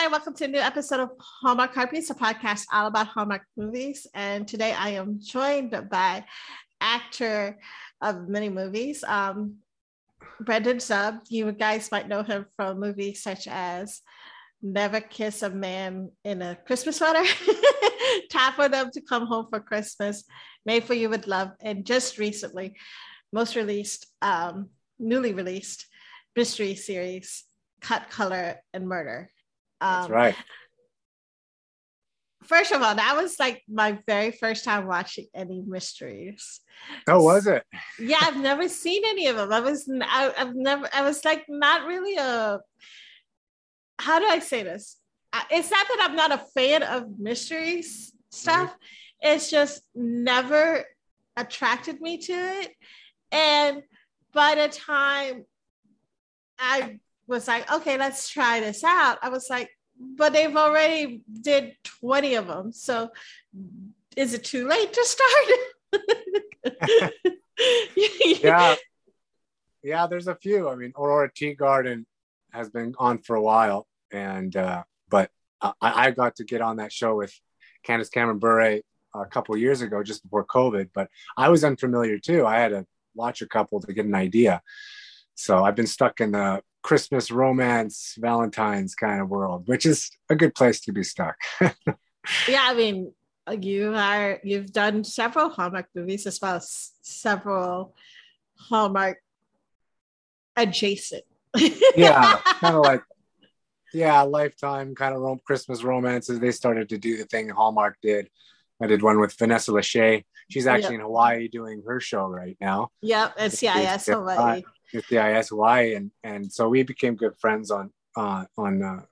everybody. Welcome to a new episode of Hallmark Heartbeats, a podcast all about Hallmark movies. And today I am joined by actor of many movies, um, Brendan Zub. You guys might know him from movies such as Never Kiss a Man in a Christmas Sweater, Time for Them to Come Home for Christmas, Made for You with Love, and just recently, most released, um, newly released mystery series, Cut Color and Murder. That's um, right. First of all, that was like my very first time watching any mysteries. Oh, was it? yeah, I've never seen any of them. I was, I, I've never, I was like not really a. How do I say this? It's not that I'm not a fan of mysteries stuff. Mm-hmm. It's just never attracted me to it. And by the time I was like, okay, let's try this out. I was like, but they've already did 20 of them. So is it too late to start? yeah. Yeah, there's a few. I mean, Aurora Teagarden has been on for a while. And, uh, but I, I got to get on that show with Candace Cameron Bure a couple years ago, just before COVID, but I was unfamiliar too. I had to watch a couple to get an idea. So I've been stuck in the Christmas romance, Valentine's kind of world, which is a good place to be stuck. yeah, I mean, you are you've done several Hallmark movies as well as several Hallmark adjacent. yeah, kind of like yeah, lifetime kind of rom- Christmas romances. They started to do the thing Hallmark did. I did one with Vanessa Lachey. She's oh, actually yep. in Hawaii doing her show right now. Yep, it's NCIS Hawaii with the ISY, and and so we became good friends on uh, on uh,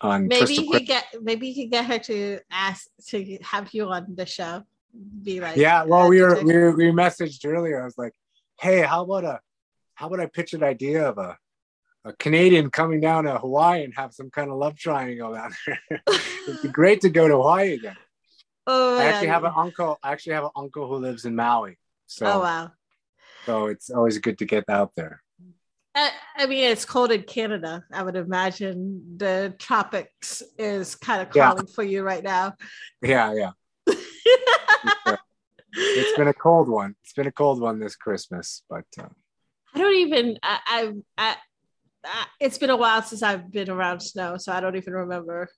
on. Maybe you could get maybe you could get her to ask to have you on the show. Be like, yeah. Well, we were we were, we messaged earlier. I was like, hey, how about a how about I pitch an idea of a a Canadian coming down to Hawaii and have some kind of love triangle down there. It'd be great to go to Hawaii again. Oh, I actually yeah. have an uncle. I actually have an uncle who lives in Maui. So, oh wow! So it's always good to get out there. I, mean, it's cold in Canada. I would imagine the tropics is kind of calling yeah. for you right now. Yeah, yeah. it's been a cold one. It's been a cold one this Christmas, but uh, I don't even. I, I, I, I, it's been a while since I've been around snow, so I don't even remember.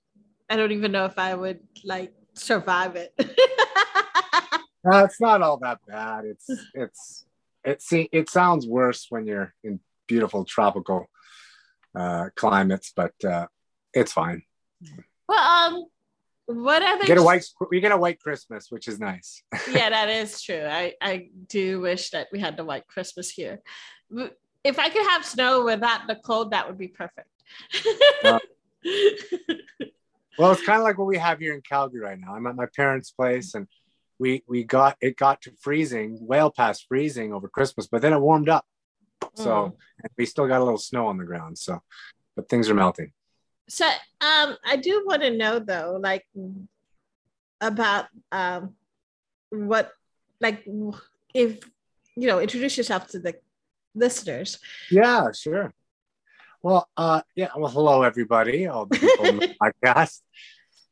I don't even know if I would like survive it. uh, it's not all that bad. It's it's it see it sounds worse when you're in beautiful tropical uh, climates, but uh, it's fine. Well, um, what other get a white we get a white Christmas, which is nice. yeah, that is true. I I do wish that we had the white Christmas here. If I could have snow without the cold, that would be perfect. uh, well, it's kind of like what we have here in Calgary right now. I'm at my parents' place and we we got it got to freezing, well past freezing over Christmas, but then it warmed up. So mm. we still got a little snow on the ground. So, but things are melting. So, um, I do want to know though, like about um, what, like, if you know, introduce yourself to the listeners. Yeah, sure. Well, uh, yeah. Well, hello everybody. All the people on the podcast.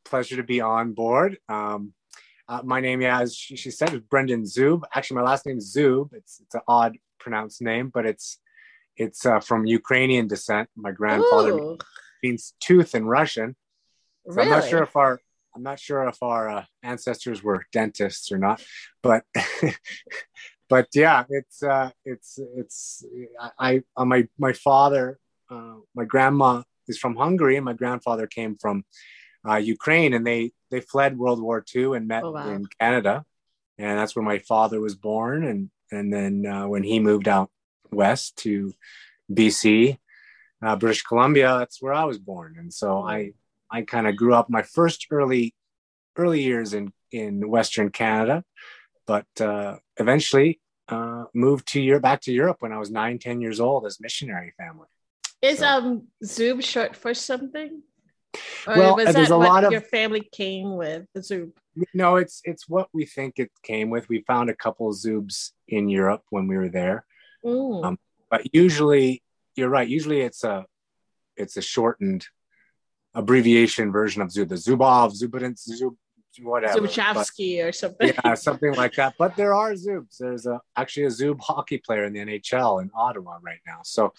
Pleasure to be on board. Um, uh, my name, yeah, as she, she, said, is Brendan Zub. Actually, my last name is Zub. It's it's an odd pronounced name, but it's it's uh, from Ukrainian descent. My grandfather Ooh. means tooth in Russian. So really? I'm not sure if our I'm not sure if our uh, ancestors were dentists or not, but but yeah, it's uh, it's it's I, I my my father, uh, my grandma is from Hungary, and my grandfather came from uh, Ukraine, and they they fled World War II and met oh, wow. in Canada, and that's where my father was born. And and then uh, when he moved out west to BC, uh, British Columbia, that's where I was born. And so I I kind of grew up my first early early years in in Western Canada, but uh, eventually uh, moved to Europe back to Europe when I was nine ten years old as missionary family. Is so. um Zub short for something? Or well, there's a lot of your family came with the Zub. No, it's it's what we think it came with. We found a couple of Zubs in Europe when we were there, um, but usually you're right. Usually it's a it's a shortened abbreviation version of Zub, the Zubov, Zubinets, Zub, whatever. Zubchovsky or something. yeah, something like that. But there are Zubs. There's a, actually a Zub hockey player in the NHL in Ottawa right now. So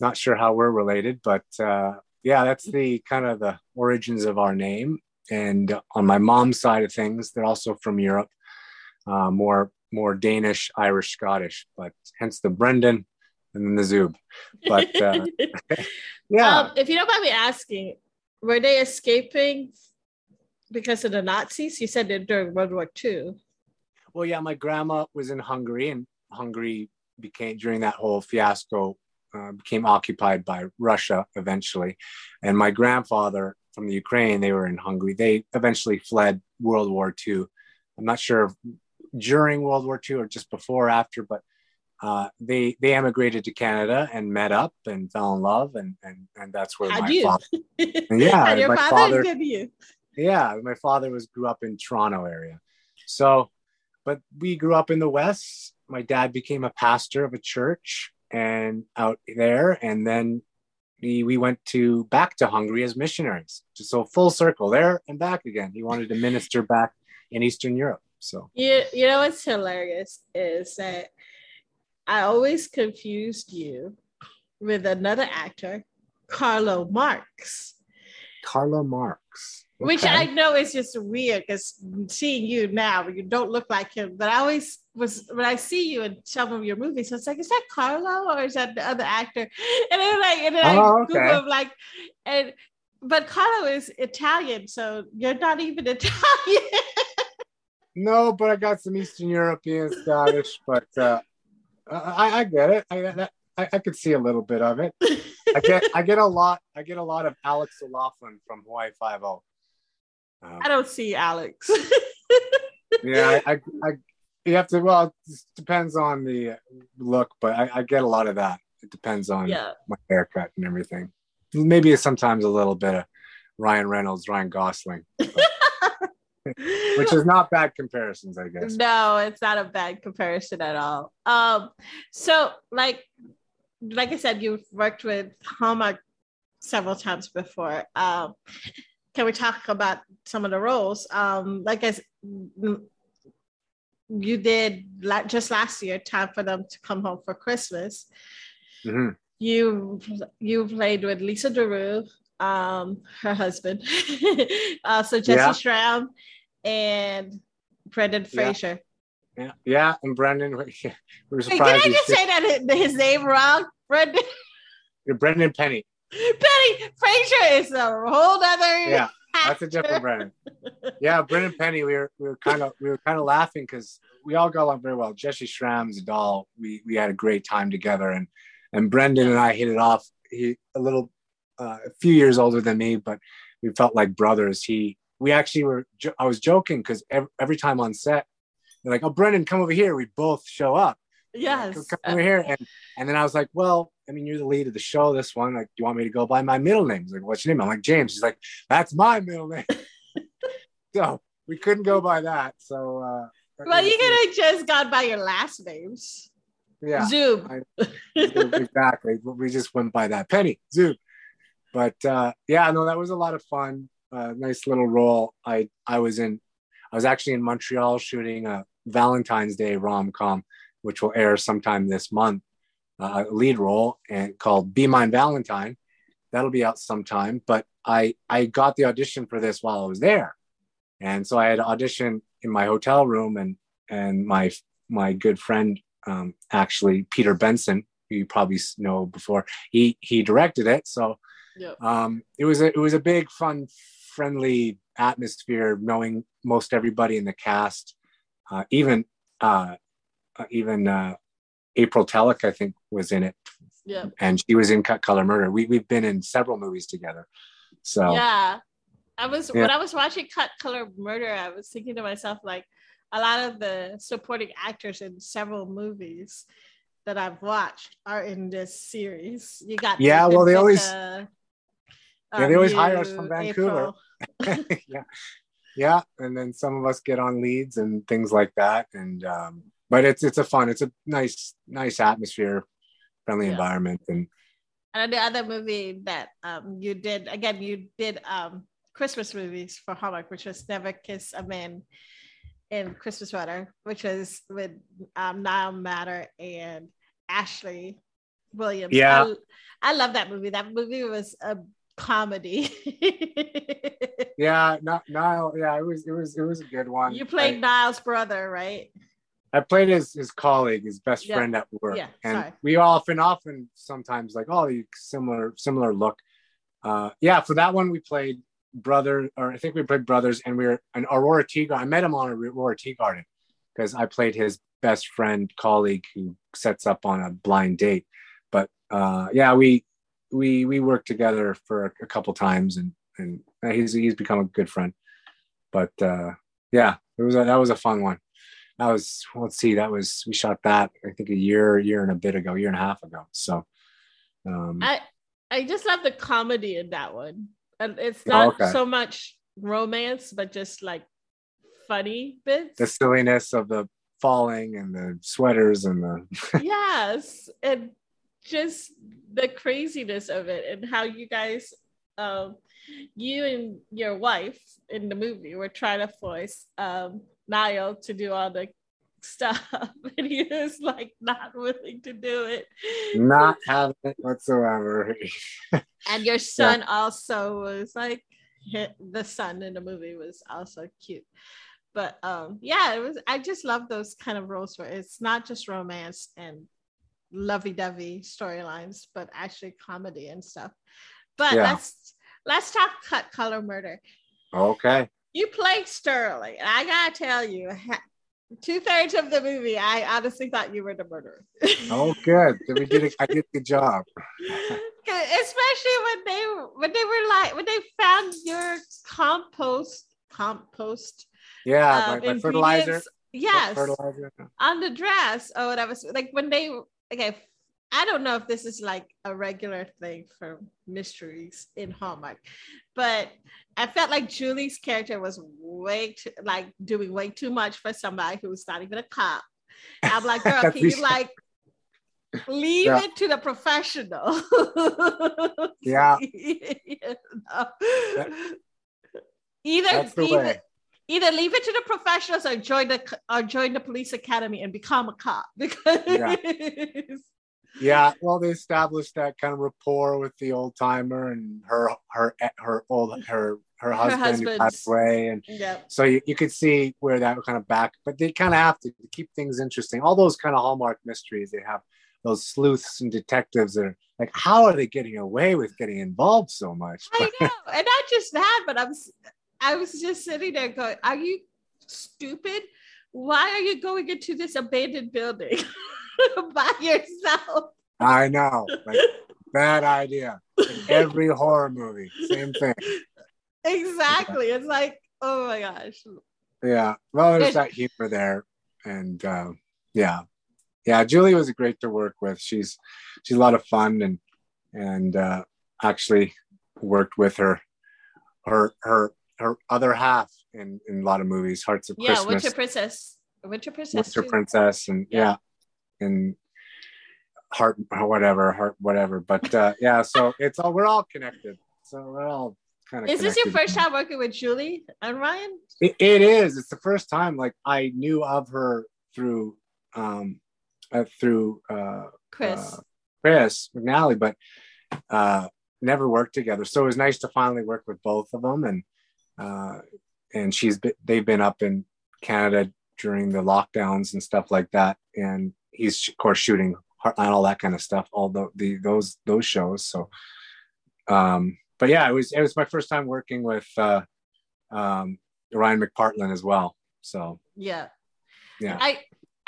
not sure how we're related, but uh, yeah, that's the kind of the origins of our name. And on my mom's side of things, they're also from Europe, uh, more more Danish, Irish, Scottish, but hence the Brendan and then the Zub. But uh, yeah, um, if you don't mind me asking, were they escaping because of the Nazis? You said it during World War II. Well, yeah, my grandma was in Hungary, and Hungary became during that whole fiasco uh, became occupied by Russia eventually, and my grandfather from the Ukraine, they were in Hungary. They eventually fled World War II. I'm not sure during World War II or just before or after, but uh, they they emigrated to Canada and met up and fell in love, and and and that's where How'd my you? father. yeah, your my father, father you? yeah, my father was grew up in Toronto area, so, but we grew up in the West. My dad became a pastor of a church and out there, and then we we went to back to Hungary as missionaries. Just so full circle there and back again. He wanted to minister back in Eastern Europe. So you you know what's hilarious is that I always confused you with another actor, Carlo Marks. Carlo Marks. Okay. Which I know is just weird because seeing you now, you don't look like him. But I always was when I see you in some of your movies, I was like, is that Carlo or is that the other actor? And then like, and then oh, I Google okay. him like, and but Carlo is Italian, so you're not even Italian. no, but I got some Eastern European, Scottish, but uh, I, I get it. I, I, I could see a little bit of it. I get I get a lot I get a lot of Alex O'Loughlin from Hawaii Five O. Um, I don't see Alex. yeah, I, I, I, you have to. Well, it depends on the look, but I, I get a lot of that. It depends on yeah. my haircut and everything. Maybe sometimes a little bit of Ryan Reynolds, Ryan Gosling. which is not bad comparisons, I guess. No, it's not a bad comparison at all. Um, so like, like I said, you've worked with Hallmark several times before. Um, can we talk about some of the roles? Um, like as you did just last year, time for them to come home for Christmas. Mm-hmm. You you played with Lisa Durupt, um, her husband, uh, so Jesse yeah. Schramm, and Brendan Fraser. Yeah. yeah, yeah, and Brendan. We were surprised. Hey, can I just say that his name wrong, Brendan? You're Brendan Penny. Penny Fraser is a whole other. Yeah, that's a different Brendan. Yeah, Brendan Penny. We were we were kind of we were kind of laughing because we all got along very well. Jesse Schramm's a doll. We we had a great time together, and and Brendan and I hit it off. He a little, uh, a few years older than me, but we felt like brothers. He we actually were. I was joking because every, every time on set, they're like, "Oh, Brendan, come over here." We both show up. Yes, come, come over here, and and then I was like, "Well, I mean, you're the lead of the show. This one, like, do you want me to go by my middle name?" He's like, "What's your name?" I'm like, "James." He's like, "That's my middle name." so we couldn't go by that. So. uh well, you could have just gone by your last names. Yeah. Zub. exactly. We just went by that. Penny, Zub. But uh, yeah, no, that was a lot of fun a nice little role. I I was in, I was actually in Montreal shooting a Valentine's Day rom com, which will air sometime this month. Uh, lead role and called Be Mine Valentine. That'll be out sometime. But I I got the audition for this while I was there, and so I had audition in my hotel room, and and my my good friend um, actually Peter Benson, who you probably know before, he he directed it. So yep. um, it was a, it was a big fun friendly atmosphere, knowing most everybody in the cast, uh, even uh, uh, even uh, April Telek, I think, was in it. Yeah. And she was in Cut Color Murder. We we've been in several movies together. So yeah, I was yeah. when I was watching Cut Color Murder, I was thinking to myself like a lot of the supporting actors in several movies that I've watched are in this series. You got yeah, well they always yeah, they always hire us from Vancouver. yeah yeah and then some of us get on leads and things like that and um but it's it's a fun it's a nice nice atmosphere friendly yeah. environment and And the other movie that um, you did again, you did um, Christmas movies for Hallmark, which was Never Kiss a Man in Christmas Sweater, which was with um, Niall Matter and Ashley Williams. Yeah. I, I love that movie. That movie was a comedy. yeah, not Niall. Yeah, it was it was it was a good one. You played I, Niall's brother, right? I played his his colleague, his best Yeah. friend at work, Yeah, and sorry. we often often sometimes like oh you similar similar look. Uh, yeah, for that one we played brother, or I think we played brothers, and we were an Aurora Teagarden. I met him on Aurora Teagarden because I played his best friend colleague who sets up on a blind date. But uh, yeah, we we we worked together for a, a couple times, and and he's he's become a good friend. But uh, yeah, it was a, that was a fun one. That was let's see, that was we shot that I think a year year and a bit ago, year and a half ago. So um, I I just love the comedy in that one. And it's Oh, not okay. so much romance, but just like funny bits. the silliness of the falling and the sweaters and the yes. And just the craziness of it and how you guys um you and your wife in the movie were trying to force um Niall to do all the stuff and he was like not willing to do it. not having it whatsoever. and your son also was like hit, the son in the movie was also cute but um yeah it was i just love those kind of roles where it's not just romance and lovey-dovey storylines but actually comedy and stuff but Yeah. let's let's talk cut color murder okay. You play sterling and i gotta tell you two-thirds of the movie i honestly thought you were the murderer Oh good. Then we did a, I did a good job. especially when they when they were like when they found your compost compost Yeah, um, my, my fertilizer. yes Fertilizer. on the dress or whatever So, like when they okay i don't know if this is like a regular thing for mysteries in hallmark but i felt like julie's character was way too like doing way too much for somebody who's not even a cop i'm like girl can you like leave Yeah. it to the professional Yeah. You know? either either, either leave it to the professionals or join the or join the police academy and become a cop because Yeah. Yeah, well, they established that kind of rapport with the old timer and her her her old her her husband husband's- passed away, and yeah so you, you could see where that kind of back. But they kind of have to keep things interesting. All those kind of hallmark mysteries, they have those sleuths and detectives that are like, how are they getting away with getting involved so much? I know, and not just that, but I'm I was just sitting there going, "Are you stupid? Why are you going into this abandoned building by yourself?" I know, like bad idea. Every horror movie, same thing. Exactly. It's like, oh my gosh. Yeah. Well, there's that humor there, and uh, yeah, yeah. Julie was great to work with. She's she's a lot of fun, and and uh, actually worked with her her her her other half in in a lot of movies. Hearts of Yeah, Christmas, Winter Princess. Winter Princess. Winter too. Princess, and Yeah. yeah, and heart whatever heart whatever. But uh, yeah, so it's all we're all connected. So we're all kind of. Is this your first time working with Julie and Ryan? It, it is. It's the first time like I knew of her through um uh, through uh Chris. uh, Chris McNally, but uh never worked together. So it was nice to finally work with both of them and uh and she's been, they've been up in Canada during the lockdowns and stuff like that and he's of course shooting Heartland all that kind of stuff all the, the those those shows so um but yeah it was it was my first time working with uh um Ryan McPartlin as well so yeah. yeah I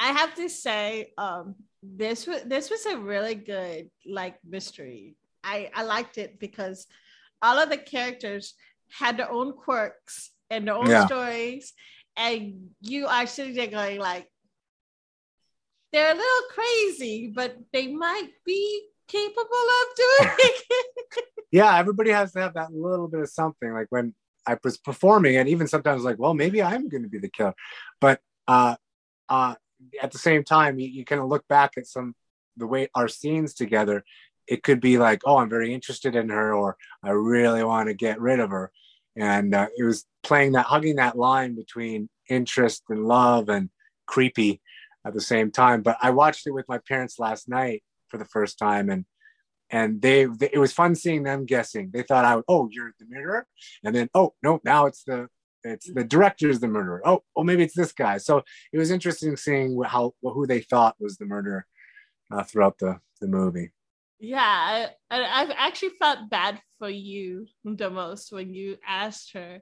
I have to say, um, this was this was a really good like mystery. I I liked it because all of the characters had their own quirks and their own Yeah. stories, and you are sitting there going like, they're a little crazy, but they might be capable of doing it. yeah, everybody has to have that little bit of something. Like when I was performing, and even sometimes like, well, maybe I'm going to be the killer. But uh, uh, at the same time, you, you kind of look back at some the way our scenes together, it could be like, oh, I'm very interested in her, or I really want to get rid of her. And uh, it was playing that, hugging that line between interest and love and creepy at the same time. But I watched it with my parents last night for the first time, and and they, they, it was fun seeing them guessing. They thought I would, oh, you're the murderer, and then oh no, now it's the it's the director's the murderer. Oh, oh, maybe it's this guy. So it was interesting seeing how who they thought was the murderer uh, throughout the the movie. Yeah, I, I've actually felt bad for you the most when you asked her.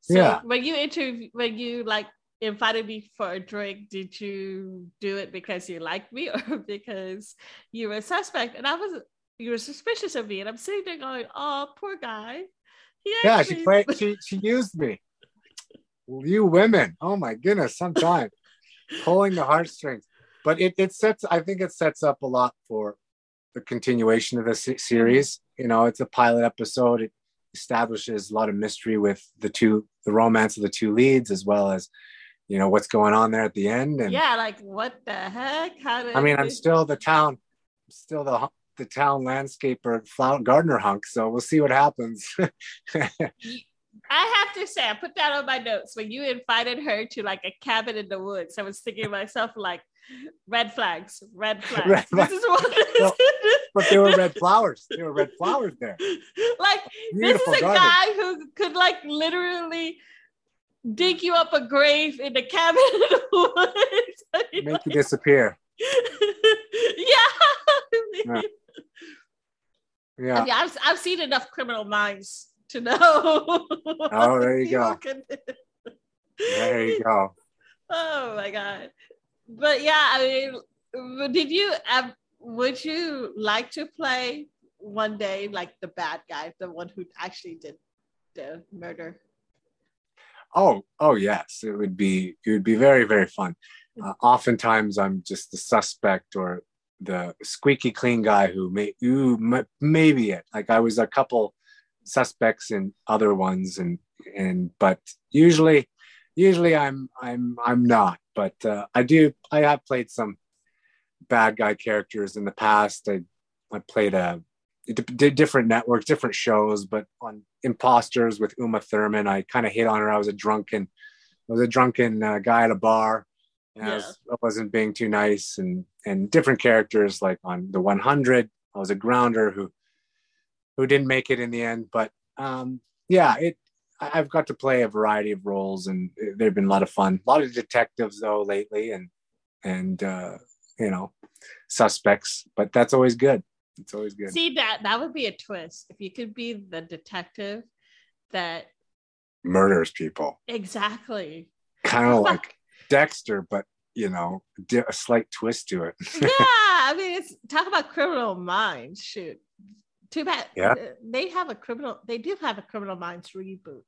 So yeah. when you interview, when you like invited me for a drink, did you do it because you liked me or because you were a suspect? And I was, you were suspicious of me, and I'm sitting there going, "Oh, poor guy." yeah, she played. She she used me. you women, oh my goodness, sometimes pulling the heartstrings. But it it sets. I think it sets up a lot for the continuation of the series. You know, it's a pilot episode. It establishes a lot of mystery with the two, the romance of the two leads, as well as, you know, what's going on there at the end. And yeah, like what the heck? How did I mean, I'm still the town, still the the town landscaper, flower gardener hunk. So we'll see what happens. I have to say, I put that on my notes when you invited her to like a cabin in the woods. I was thinking to myself, like, red flags, red flags. Red flags. This is what. well, but there were red flowers. There were red flowers there. Like Beautiful this is a garden. guy who could like literally dig you up a grave in the cabin in the woods. Make like, you disappear. yeah. yeah. Yeah. I mean, I've, I've seen enough criminal minds to know. Oh, there you go. there you go. Oh my god. But yeah, I mean, did you um, would you like to play one day like the bad guy, the one who actually did the murder? Oh, oh yes, it would be it would be very very fun. Uh, oftentimes, I'm just the suspect or the squeaky clean guy who may you maybe it. Like I was a couple suspects in other ones and and but usually usually i'm i'm i'm not but uh, i do i have played some bad guy characters in the past i i played a did different networks different shows but on imposters with uma thurman i kind of hit on her i was a drunken I was a drunken uh, guy at a bar and yeah. I, was, wasn't being too nice and and different characters like on the 100 i was a grounder who who didn't make it in the end. But um, yeah, it I've got to play a variety of roles, and they've been a lot of fun. A lot of detectives though lately, and and uh, you know suspects, but that's always good. It's always good. See that that would be a twist if you could be the detective that murders people. Exactly. Kind of like Dexter, but you know, a slight twist to it. yeah, I mean, it's talk about criminal minds. Shoot, too bad. Yeah. Uh, they have a criminal, they do have a criminal minds reboot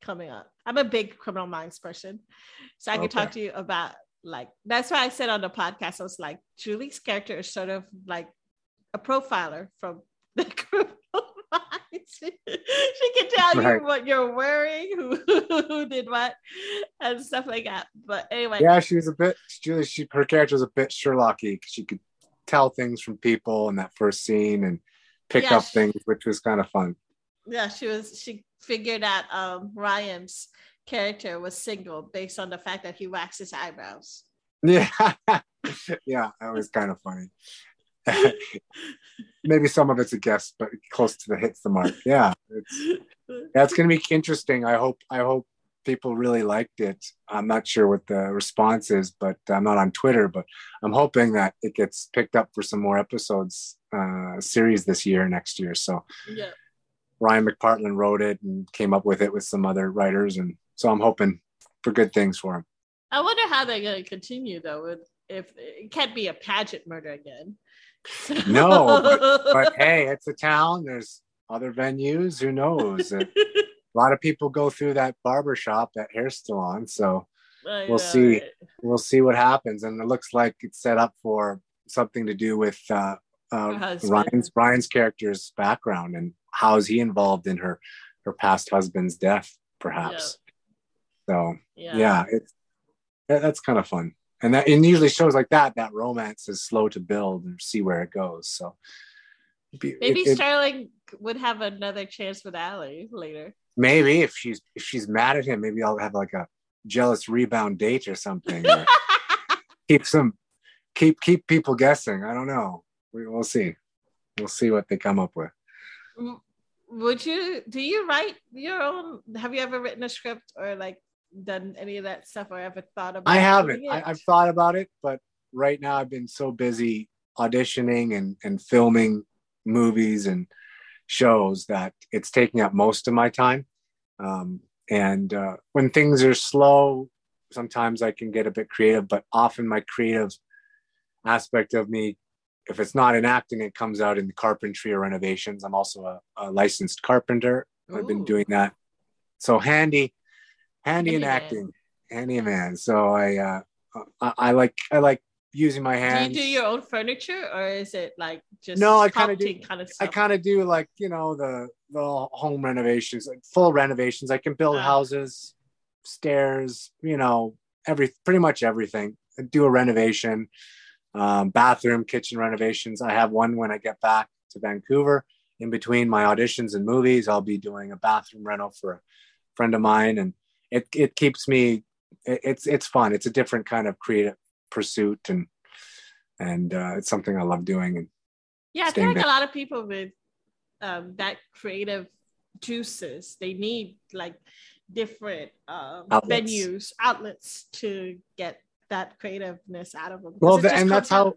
coming up. I'm a big criminal minds person. So I can okay. talk to you about like that's why I said on the podcast, I was like, Julie's character is sort of like a profiler from the criminal minds. she can tell right. you what you're wearing, who, who did what, and stuff like that. But anyway. Yeah, she was a bit Julie, she her character was a bit Sherlocky because she could tell things from people in that first scene and pick yeah, up she, things, which was kind of fun. Yeah, she was. She figured out um, Ryan's character was single based on the fact that he waxed his eyebrows. Yeah, yeah, that was kind of funny. Maybe some of it's a guess, but close to the hits the mark. Yeah, it's that's going to be interesting. I hope. I hope people really liked it. I'm not sure what the response is, but I'm not on Twitter, but I'm hoping that it gets picked up for some more episodes uh, series this year, next year. So yeah. Ryan McPartlin wrote it and came up with it with some other writers. And so I'm hoping for good things for him. I wonder how they're going to continue though. With, if it can't be a pageant murder again. No, but, but hey, it's a town. There's other venues. Who knows? a lot of people go through that barber shop, that hair salon. So I we'll know. see. We'll see what happens. And it looks like it's set up for something to do with uh, uh, Ryan's Ryan's character's background and how is he involved in her her past husband's death, perhaps. So yeah, yeah it's that's kind of fun. And that and usually shows like that, that romance is slow to build and see where it goes. So Be- Maybe it- it- would have another chance with Allie later. maybe if she's if she's mad at him, maybe I'll have like a jealous rebound date or something. or keep some keep keep people guessing. I don't know. We, we'll see. We'll see what they come up with. Mm, would you do you write your own? Have you ever written a script or like done any of that stuff or ever thought about I haven't. I, I've thought about it, but right now I've been so busy auditioning and, and filming movies and shows that it's taking up most of my time. Um, and uh, when things are slow, sometimes I can get a bit creative, but often my creative aspect of me, if it's not in acting, it comes out in the carpentry or renovations. I'm also a, a licensed carpenter. I've been doing that. So handy, handy in acting, handy man. So I, uh, I, I like, I like using my hands. Do you do your own furniture or is it like just No, I do- kind of I kind of do like you know the the home renovations, like full renovations. I can build Ah. houses, stairs, you know, every pretty much everything. I do a renovation, um, bathroom, kitchen renovations. I have one when I get back to Vancouver. In between my auditions and movies, I'll be doing a bathroom rental for a friend of mine, and it it keeps me. It's it's fun. It's a different kind of creative pursuit, and and uh, it's something I love doing. And Yeah, I feel like back. a lot of people with um, that creative juices, they need like different um, Outlets. venues, outlets to get that creativeness out of them well the, and that's out- how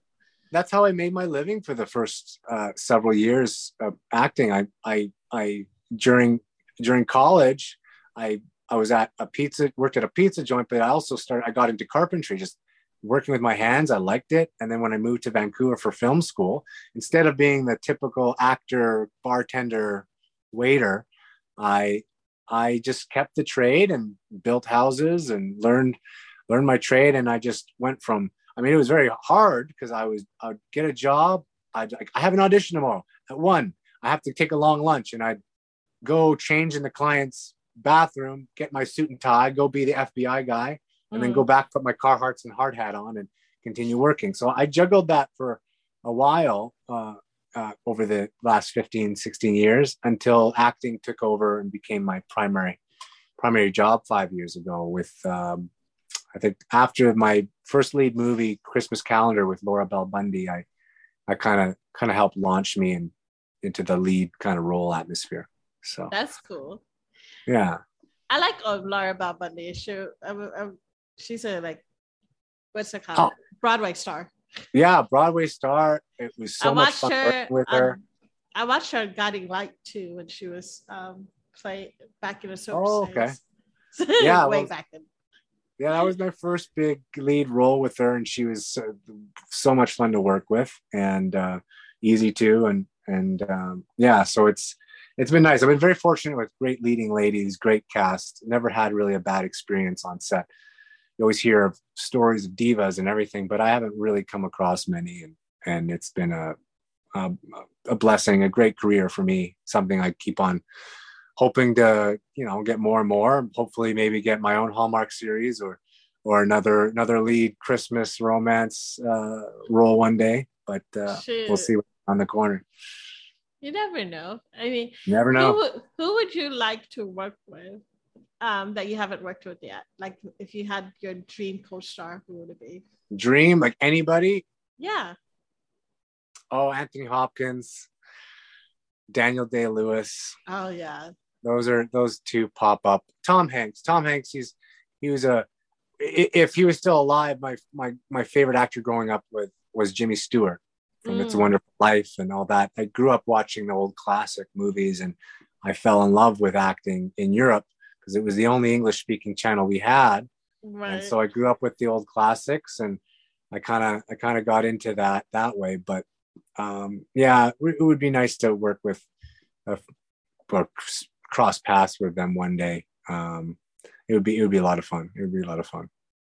that's how i made my living for the first uh, several years of acting i i i during during college i i was at a pizza worked at a pizza joint but i also started i got into carpentry just working with my hands. I liked it. And then when i moved to vancouver for film school instead of being the typical actor bartender waiter i i just kept the trade and built houses and learned learned my trade. And i just went from i mean it was very hard because i was i'd get a job. I'd like i have an audition tomorrow at one. I have to take a long lunch and i'd go change in the client's bathroom get my suit and tie go be the fbi guy and then Mm. go back put my carhartts and hard hat on and continue working so i juggled that for a while uh, uh, over the last 15 16 years until acting took over and became my primary primary job five years ago with um, I think after my first lead movie, Christmas Calendar with Laura Bell Bundy, I I kind of kind of helped launch me in, into the lead kind of role atmosphere. So That's cool. Yeah, I like um, Laura Bundy. She, I'm, I'm, she's a like, what's it called? Oh. Broadway star. yeah, Broadway star. It was so I much fun her. working with her. um, I watched her in Guiding Light too when she was um play back in the soap. Oh, okay. Yeah, way well, back then. yeah, that was my first big lead role with her, and she was so, so much fun to work with and uh, easy too. And and um, yeah, so it's it's been nice. I've been very fortunate with great leading ladies, great cast. Never had really a bad experience on set. You always hear of stories of divas and everything, but I haven't really come across many, and and it's been a a, a blessing, a great career for me. Something I keep on hoping to you know get more and more hopefully maybe get my own hallmark series or or another another lead christmas romance uh role one day but uh Shoot. we'll see what's on the corner You never know. I mean, never know would- who would you like to work with um, that you haven't worked with yet? Like if you had your dream co-star, who would it be? dream like anybody Yeah. oh anthony hopkins daniel day lewis Oh yeah. those are those two pop up tom hanks tom hanks he's he was a if he was still alive my my my favorite actor growing up with was jimmy stewart from it's a Mm. wonderful life and all that. I grew up watching the old classic movies and i fell in love with acting in europe because it was the only english speaking channel we had. Right. and so i grew up with the old classics and i kind of i kind of got into that that way. But um yeah it it would be nice to work with uh, or cross paths with them one day. Um it would be it would be a lot of fun. It would be a lot of fun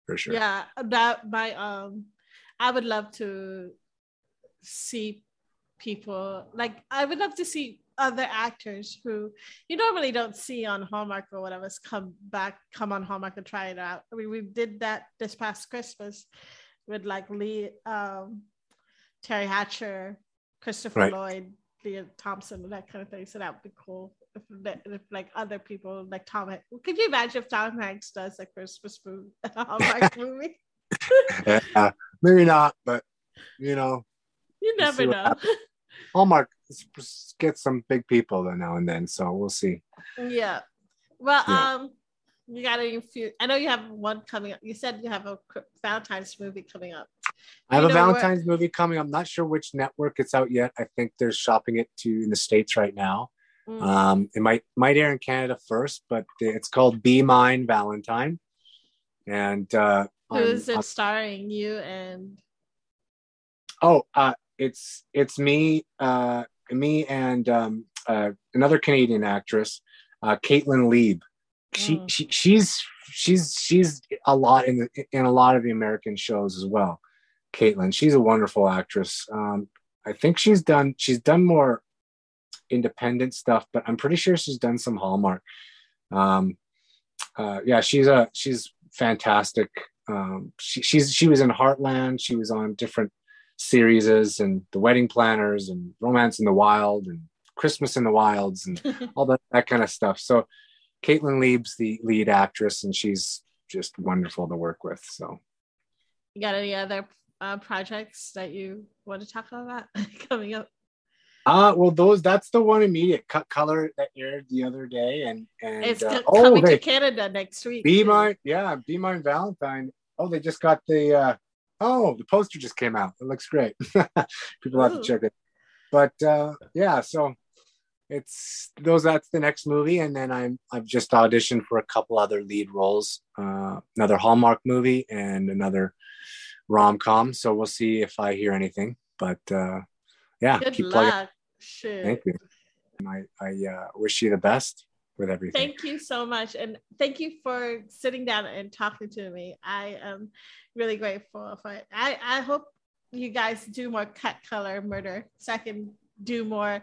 for sure. Yeah, that my um, I would love to see people like I would love to see other actors who you normally don't see on Hallmark or whatever come back, come on Hallmark and try it out. I mean, we did that this past Christmas with like Lee, um, Teri Hatcher, Christopher Right. Lloyd, Lea Thompson and that kind of thing. So that would be cool if, if like other people like Tom. Hanks. Could you imagine if Tom Hanks does a Christmas movie, Hallmark movie? yeah, maybe not, but you know, you never know. Hallmark gets some big people though now and then, so we'll see. Yeah. Well, yeah. um, you got a few. I know you have one coming up. You said you have a Valentine's movie coming up. I have you a Valentine's movie coming. I'm not sure which network it's out yet. I think they're shopping it to in the states right now. Mm. Um, it might might air in Canada first, but it's called Be Mine Valentine. And uh, who's it starring? You and oh, uh, it's it's me, uh, me and um, uh, another Canadian actress, uh, Kaitlyn Leeb. She, mm. she she's she's she's a lot in the in a lot of the American shows as well. Kaitlyn, she's a wonderful actress. Um, I think she's done she's done more independent stuff, but I'm pretty sure she's done some Hallmark. Um, uh, yeah, she's a she's fantastic. Um, she, she's she was in Heartland. She was on different series and The Wedding Planners and Romance in the Wild and Christmas in the Wilds and all that that kind of stuff. So Kaitlyn Leeb's the lead actress, and she's just wonderful to work with. So, you got any other uh, projects that you want to talk about coming up? Uh well, those that's the one immediate cut color that aired the other day, and and it's uh, oh, coming to Canada next week. Be mine, yeah, be mine Valentine. Oh, they just got the uh oh the poster just came out. It looks great. People Ooh. have to check it. But uh yeah, so it's those that's the next movie and then i'm i've just auditioned for a couple other lead roles uh, another hallmark movie and another rom-com so we'll see if i hear anything but uh, yeah Good keep luck. plugging Shit. thank you and i i uh, wish you the best with everything thank you so much and thank you for sitting down and talking to me i am really grateful for it i i hope you guys do more cut color murder so i can do more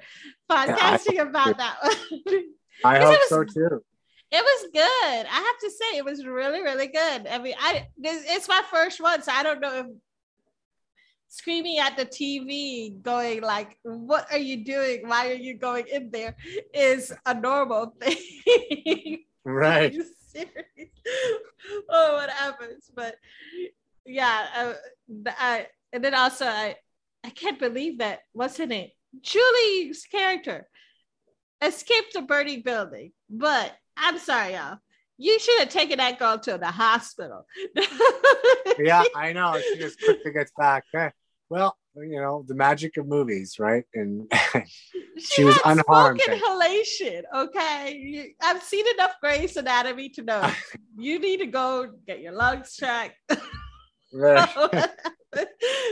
podcasting yeah, about that one. I hope was, so too. It was good. I have to say, it was really, really good. I mean, I it's my first one, so I don't know if screaming at the TV, going like, "What are you doing? Why are you going in there?" is a normal thing. Right. oh, what happens? But yeah, uh, I, and then also I, I can't believe that. What's in it? Julie's character escaped a burning building, but I'm sorry, y'all. You should have taken that girl to the hospital. yeah, I know. She just quickly gets back. Well, you know, the magic of movies, right? And she, she was unharmed. Inhalation, okay. I've seen enough Grey's Anatomy to know you need to go get your lungs checked.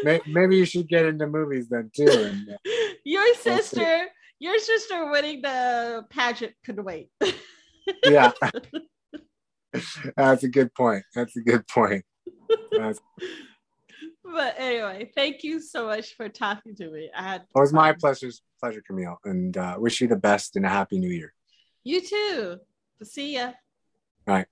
Maybe you should get into movies then too. And, uh, your sister, your sister winning the pageant could wait. yeah, that's a good point. That's a good point. That's... But anyway, thank you so much for talking to me. I had it was my pleasure, pleasure, Camille, and uh, wish you the best and a happy new year. You too. See ya. All right.